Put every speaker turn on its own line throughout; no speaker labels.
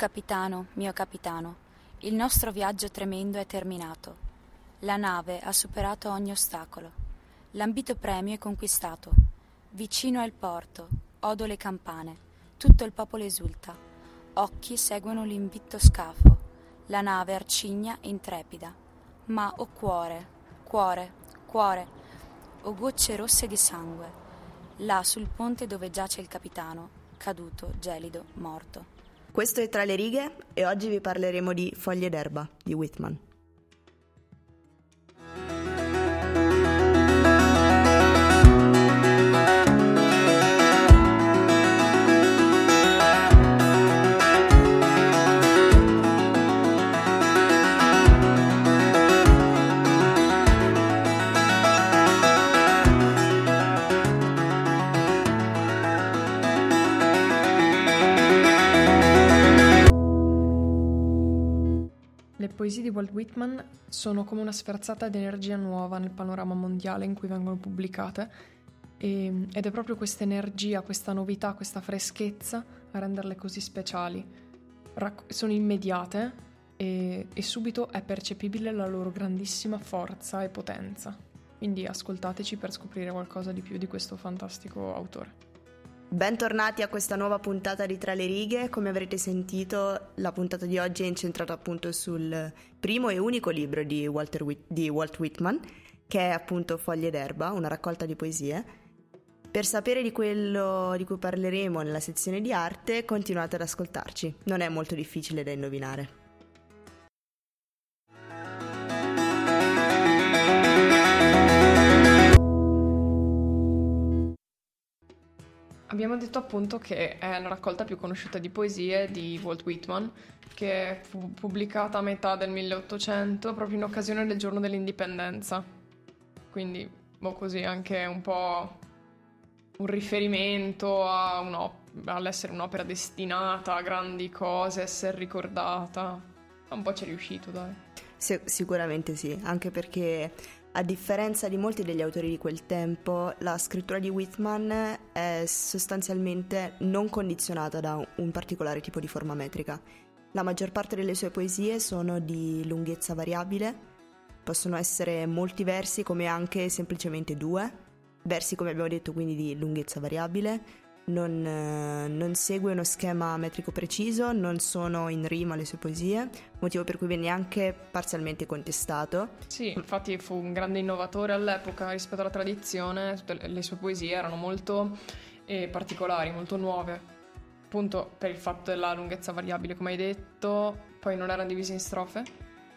capitano, mio capitano, il nostro viaggio tremendo è terminato. La nave ha superato ogni ostacolo. L'ambito premio è conquistato. Vicino è il porto, odo le campane. Tutto il popolo esulta. Occhi seguono l'invitto scafo. La nave arcigna e intrepida. Ma, o oh cuore, cuore, cuore, o oh gocce rosse di sangue. Là sul ponte dove giace il capitano, caduto, gelido, morto.
Questo è Tra le righe e oggi vi parleremo di Foglie d'erba di Whitman.
Poesie di Walt Whitman sono come una sferzata di energia nuova nel panorama mondiale in cui vengono pubblicate e, ed è proprio questa energia, questa novità, questa freschezza a renderle così speciali. Rac- sono immediate e, e subito è percepibile la loro grandissima forza e potenza. Quindi ascoltateci per scoprire qualcosa di più di questo fantastico autore.
Bentornati a questa nuova puntata di Tra le righe. Come avrete sentito, la puntata di oggi è incentrata appunto sul primo e unico libro di, Whit- di Walt Whitman, che è appunto Foglie d'erba, una raccolta di poesie. Per sapere di quello di cui parleremo nella sezione di arte, continuate ad ascoltarci. Non è molto difficile da indovinare.
Abbiamo detto appunto che è la raccolta più conosciuta di poesie di Walt Whitman, che fu pubblicata a metà del 1800 proprio in occasione del giorno dell'indipendenza. Quindi, boh, così anche un po' un riferimento all'essere un'opera destinata a grandi cose, essere ricordata. Un po' ci è riuscito, dai.
Sì, sicuramente sì, anche perché a differenza di molti degli autori di quel tempo, la scrittura di Whitman è sostanzialmente non condizionata da un particolare tipo di forma metrica. La maggior parte delle sue poesie sono di lunghezza variabile, possono essere molti versi come anche semplicemente due, versi come abbiamo detto quindi di lunghezza variabile, non, eh, non, segue uno schema metrico preciso, non sono in rima le sue poesie, motivo per cui venne anche parzialmente contestato.
Sì, infatti fu un grande innovatore all'epoca rispetto alla tradizione, tutte le sue poesie erano molto eh, particolari, molto nuove. Appunto per il fatto della lunghezza variabile, come hai detto, poi non erano divise in strofe,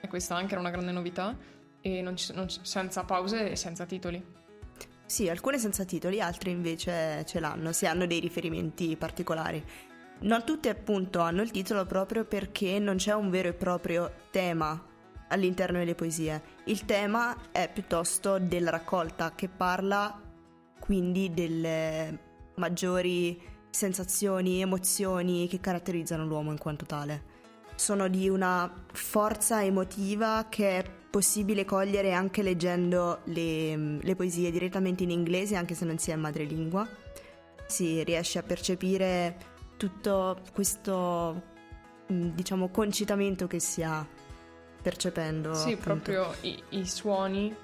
e questa anche era una grande novità, e non ci, non, senza pause e senza titoli.
Sì, alcune senza titoli, altre invece ce l'hanno, si hanno dei riferimenti particolari. Non tutte appunto hanno il titolo proprio perché non c'è un vero e proprio tema all'interno delle poesie. Il tema è piuttosto della raccolta che parla quindi delle maggiori sensazioni, emozioni che caratterizzano l'uomo in quanto tale. Sono di una forza emotiva che è possibile cogliere anche leggendo le, le poesie direttamente in inglese, anche se non si è madrelingua. Si riesce a percepire tutto questo, mm, diciamo, concitamento che si ha percependo.
Sì,
appunto.
proprio i, i, suoni,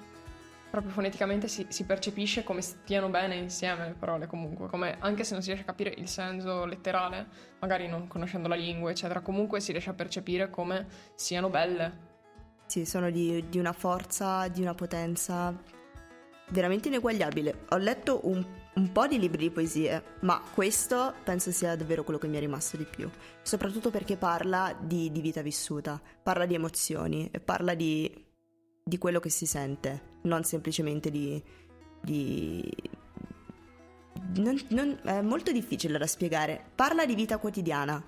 proprio foneticamente si, si, percepisce come stiano bene insieme le parole comunque, come, anche se non si riesce a capire il senso letterale, magari non conoscendo la lingua, eccetera, comunque si riesce a percepire come siano belle
sì, sono di, di una forza, di una potenza veramente ineguagliabile. Ho letto un, un, po' di libri di poesie, ma questo penso sia davvero quello che mi è rimasto di più. Soprattutto perché parla di, di vita vissuta, parla di emozioni parla di, di, quello che si sente, non semplicemente di. di non, non, è molto difficile da spiegare. Parla di vita quotidiana,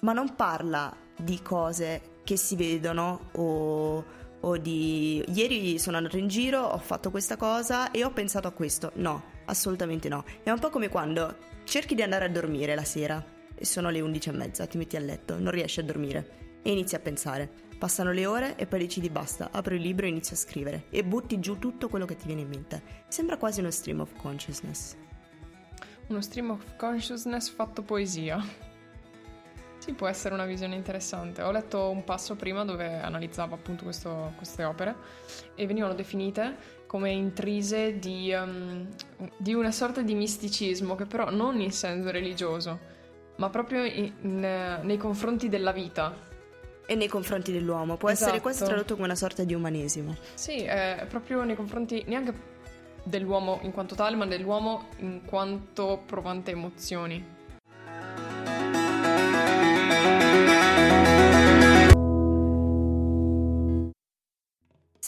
ma non parla di cose che si vedono o, o di ieri sono andato in giro, ho fatto questa cosa e ho pensato a questo. No, assolutamente no. È un po' come quando cerchi di andare a dormire la sera e sono le 11 e mezza, ti metti a letto, non riesci a dormire e inizi a pensare. Passano le ore e poi decidi basta, apro il libro e inizi a scrivere e butti giù tutto quello che ti viene in mente. Sembra quasi uno stream of consciousness.
Uno stream of consciousness fatto poesia. Sì, può essere una visione interessante. Ho letto un passo prima dove analizzava appunto questo, queste opere e venivano definite come intrise di, um, di, una sorta di misticismo che però non in senso religioso, ma proprio in, in, nei confronti della vita.
E nei confronti dell'uomo. Può esatto. essere quasi tradotto come una sorta di umanesimo.
Sì, è proprio nei confronti neanche dell'uomo in quanto tale, ma dell'uomo in quanto provante emozioni.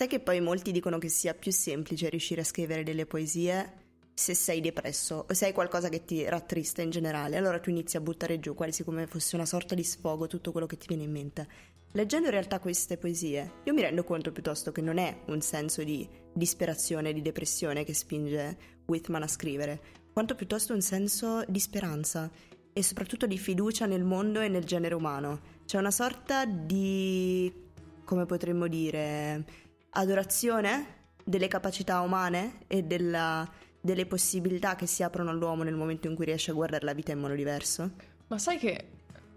Sai che poi molti dicono che sia più semplice riuscire a scrivere delle poesie se sei depresso o se hai qualcosa che ti rattrista in generale, allora tu inizi a buttare giù quasi come fosse una sorta di sfogo tutto quello che ti viene in mente. Leggendo in realtà queste poesie, io mi rendo conto piuttosto che non è un senso di disperazione, di depressione che spinge Whitman a scrivere, quanto piuttosto un senso di speranza e soprattutto di fiducia nel mondo e nel genere umano. C'è una sorta di, come potremmo dire, adorazione delle capacità umane e della, delle possibilità che si aprono all'uomo nel momento in cui riesce a guardare la vita in modo diverso?
Ma sai che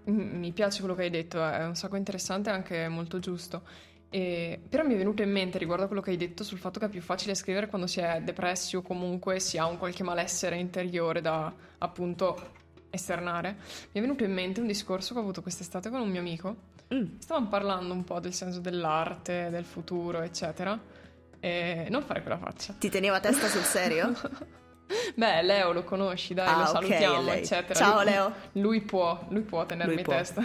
mi piace quello che hai detto, è un sacco interessante e anche molto giusto. E, però mi è venuto in mente riguardo a quello che hai detto sul fatto che è più facile scrivere quando si è depressi o comunque si ha un qualche malessere interiore da appunto esternare. Mi è venuto in mente un discorso che ho avuto quest'estate con un mio amico Mm. Stavamo parlando un po' del senso dell'arte, del futuro, eccetera. E non fare quella faccia.
Ti teneva testa sul serio?
Beh, Leo lo conosci, dai, ah, lo salutiamo, okay, eccetera.
Ciao
lui,
Leo.
Lui può, lui può tenermi lui può. testa.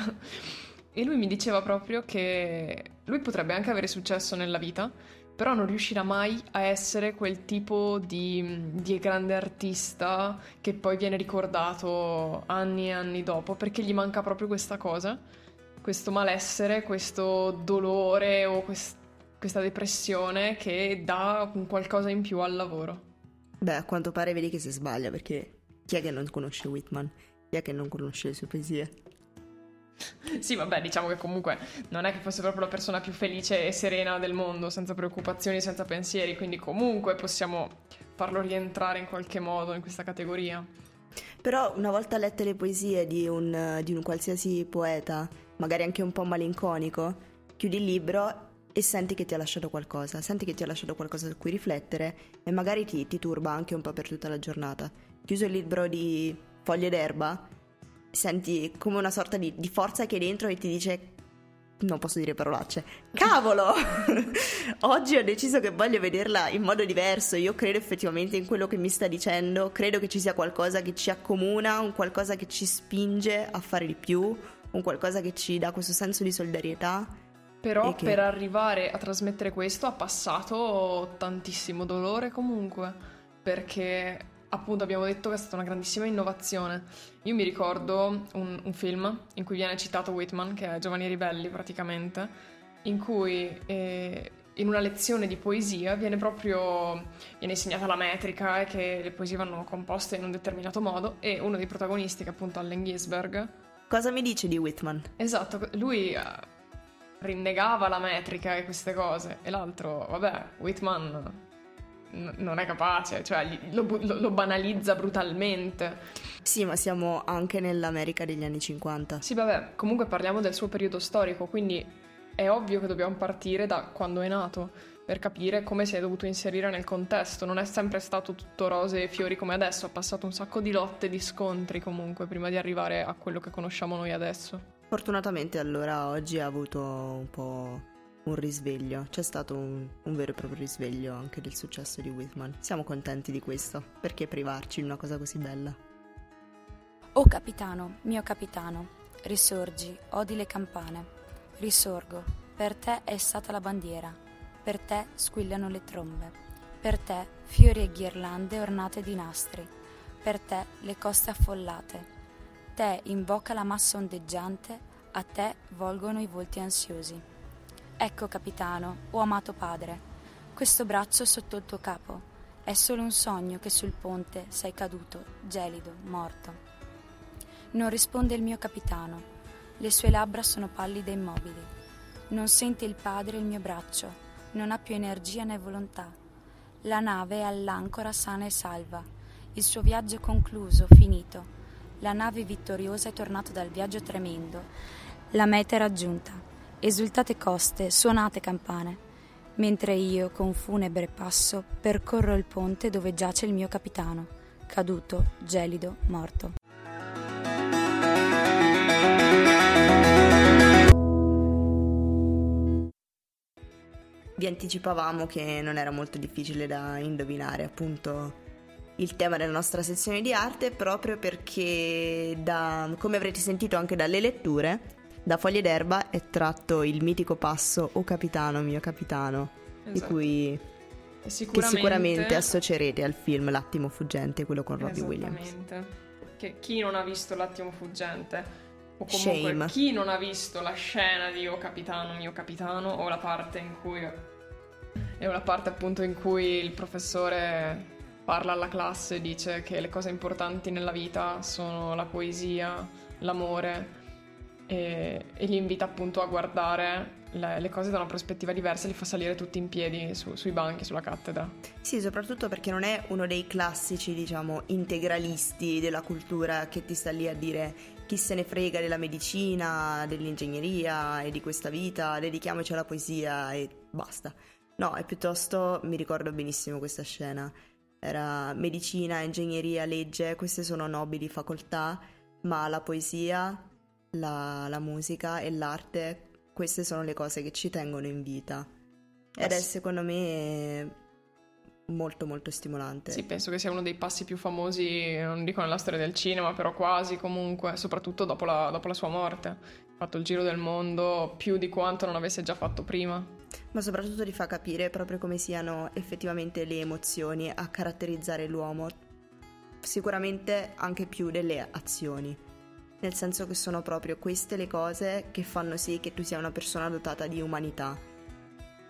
E lui mi diceva proprio che lui potrebbe anche avere successo nella vita, però non riuscirà mai a essere quel tipo di, di, grande artista che poi viene ricordato anni e anni dopo, perché gli manca proprio questa cosa questo malessere, questo dolore o quest- questa depressione che dà un qualcosa in più al lavoro.
Beh, a quanto pare vedi che si sbaglia perché chi è che non conosce Whitman? Chi è che non conosce le sue poesie?
sì, vabbè, diciamo che comunque non è che fosse proprio la persona più felice e serena del mondo, senza preoccupazioni, senza pensieri, quindi comunque possiamo farlo rientrare in qualche modo in questa categoria.
Però una volta lette le poesie di un, di un qualsiasi poeta, magari anche un po' malinconico, chiudi il libro e senti che ti ha lasciato qualcosa, senti che ti ha lasciato qualcosa su cui riflettere e magari ti, ti turba anche un po' per tutta la giornata. Chiuso il libro di foglie d'erba, senti come una sorta di, di forza che è dentro e ti dice non posso dire parolacce. Cavolo! Oggi ho deciso che voglio vederla in modo diverso. Io credo effettivamente in quello che mi sta dicendo. Credo che ci sia qualcosa che ci accomuna, un qualcosa che ci spinge a fare di più, un qualcosa che ci dà questo senso di solidarietà.
Però che... per arrivare a trasmettere questo ha passato tantissimo dolore comunque, perché appunto abbiamo detto che è stata una grandissima innovazione. Io mi ricordo un, un film in cui viene citato Whitman, che è Giovanni Ribelli praticamente, in cui eh, in una lezione di poesia viene proprio viene insegnata la metrica e che le poesie vanno composte in un determinato modo e uno dei protagonisti, che è appunto Allen Ginsberg,
Cosa mi dici di Whitman?
Esatto, lui uh, rinnegava la metrica e queste cose, e l'altro, vabbè, Whitman n- non è capace, cioè lo, lo, lo, banalizza brutalmente.
Sì, ma siamo anche nell'America degli anni 50.
Sì, vabbè, comunque parliamo del suo periodo storico, quindi è ovvio che dobbiamo partire da quando è nato per capire come si è dovuto inserire nel contesto. Non è sempre stato tutto rose e fiori come adesso, ha passato un sacco di lotte, di scontri comunque prima di arrivare a quello che conosciamo noi adesso.
Fortunatamente allora oggi ha avuto un po' un risveglio, c'è stato un, un, vero e proprio risveglio anche del successo di Whitman. Siamo contenti di questo, perché privarci di una cosa così bella?
Oh capitano, mio capitano, risorgi, odi le campane, risorgo, per te è stata la bandiera, per te squillano le trombe, per te fiori e ghirlande ornate di nastri, per te le coste affollate. Te invoca la massa ondeggiante, a te volgono i volti ansiosi. Ecco, capitano, o amato padre, questo braccio sotto il tuo capo. È solo un sogno che sul ponte sei caduto, gelido, morto. Non risponde il mio capitano. Le sue labbra sono pallide e immobili. Non sente il padre il mio braccio non ha più energia né volontà. La nave è all'ancora sana e salva. Il suo viaggio è concluso, finito. La nave vittoriosa è tornata dal viaggio tremendo. La meta è raggiunta. Esultate coste, suonate campane. Mentre io, con funebre passo, percorro il ponte dove giace il mio capitano, caduto, gelido, morto.
Vi anticipavamo che non era molto difficile da indovinare, appunto, il tema della nostra sezione di arte, proprio perché, da, come avrete sentito anche dalle letture, da Foglie d'erba è tratto il mitico passo O capitano, mio capitano, esatto. di cui sicuramente... che sicuramente associerete al film L'attimo fuggente, quello con Robbie Williams.
Che chi non ha visto L'attimo fuggente o comunque Shame. chi non ha visto la scena di O capitano, mio capitano o la parte in cui è una parte appunto in cui il professore parla alla classe e dice che le cose importanti nella vita sono la poesia, l'amore e, e li invita appunto a guardare le, le, cose da una prospettiva diversa li fa salire tutti in piedi su, sui banchi, sulla cattedra.
Sì, soprattutto perché non è uno dei classici, diciamo, integralisti della cultura che ti sta lì a dire chi se ne frega della medicina, dell'ingegneria e di questa vita, dedichiamoci alla poesia e basta. No, è piuttosto, mi ricordo benissimo questa scena. Era medicina, ingegneria, legge, queste sono nobili facoltà, ma la poesia, la, la musica e l'arte, queste sono le cose che ci tengono in vita. Ed è secondo me molto molto stimolante.
Sì, penso che sia uno dei passi più famosi, non dico nella storia del cinema, però quasi comunque, soprattutto dopo la, dopo la sua morte. Ha fatto il giro del mondo più di quanto non avesse già fatto prima
ma soprattutto ti fa capire proprio come siano effettivamente le emozioni a caratterizzare l'uomo, sicuramente anche più delle azioni, nel senso che sono proprio queste le cose che fanno sì che tu sia una persona dotata di umanità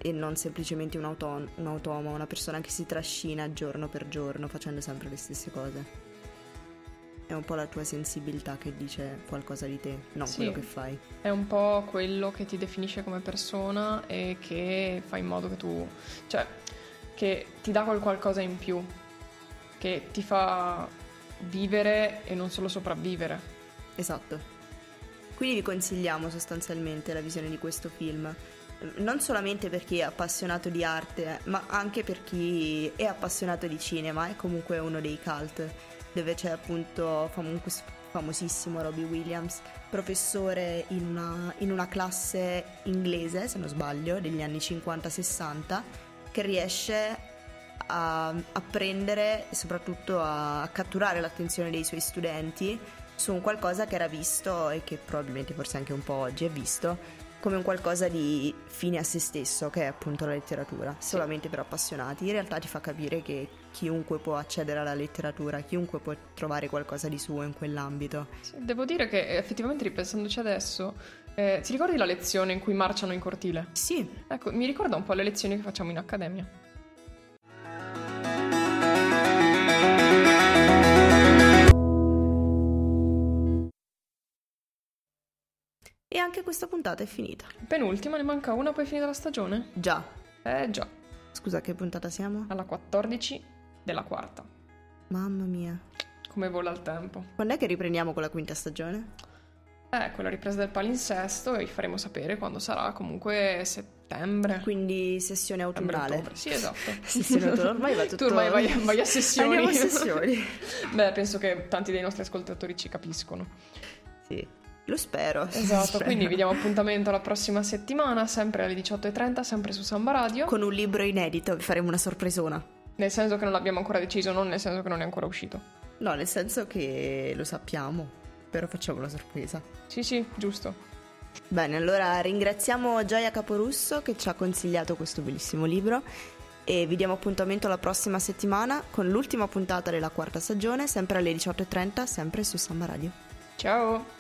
e non semplicemente un, auto- un automa, una persona che si trascina giorno per giorno facendo sempre le stesse cose è un po' la tua sensibilità che dice qualcosa di te, non sì, quello che fai.
È un po' quello che ti definisce come persona e che fa in modo che tu, cioè, che ti dà quel qualcosa in più, che ti fa vivere e non solo sopravvivere.
Esatto. Quindi vi consigliamo sostanzialmente la visione di questo film non solamente per chi è appassionato di arte, ma anche per chi è appassionato di cinema, è comunque uno dei cult dove c'è appunto fam- famosissimo Robbie Williams, professore in una, in una classe inglese, se non sbaglio, degli anni 50-60, che riesce a, a prendere e soprattutto a catturare l'attenzione dei suoi studenti su un qualcosa che era visto e che probabilmente forse anche un po' oggi è visto come un qualcosa di fine a se stesso, che è appunto la letteratura, solamente per appassionati. In realtà ti fa capire che chiunque può accedere alla letteratura, chiunque può trovare qualcosa di suo in quell'ambito.
Sì, devo dire che effettivamente ripensandoci adesso, eh, ti ricordi la lezione in cui marciano in cortile?
Sì.
Ecco, mi ricorda un po' le lezioni che facciamo in accademia.
Questa puntata è finita.
Penultima, ne manca una, poi finita la stagione?
Già.
Eh già.
Scusa, che puntata siamo?
Alla 14 della quarta.
Mamma mia.
Come vola il tempo.
Quando è che riprendiamo con la quinta stagione?
Eh, con la ripresa del palinsesto e vi faremo sapere quando sarà, comunque settembre.
Quindi sessione autunnale.
Sì, esatto.
sessione autunnale, ormai va tutto...
Tu ormai vai, vai a sessioni.
Andiamo a sessioni.
Beh, penso che tanti dei nostri ascoltatori ci capiscono.
Sì. Lo spero.
Esatto,
spero.
quindi vi diamo appuntamento la prossima settimana, sempre alle 18.30, sempre su Samba Radio.
Con un libro inedito, vi faremo una sorpresona.
Nel senso che non l'abbiamo ancora deciso, non nel senso che non è ancora uscito.
No, nel senso che lo sappiamo, però facciamo una sorpresa.
Sì, sì, giusto.
Bene, allora ringraziamo Gioia Caporusso che ci ha consigliato questo bellissimo libro e vi diamo appuntamento la prossima settimana con l'ultima puntata della quarta stagione, sempre alle 18.30, sempre su Samba Radio.
Ciao!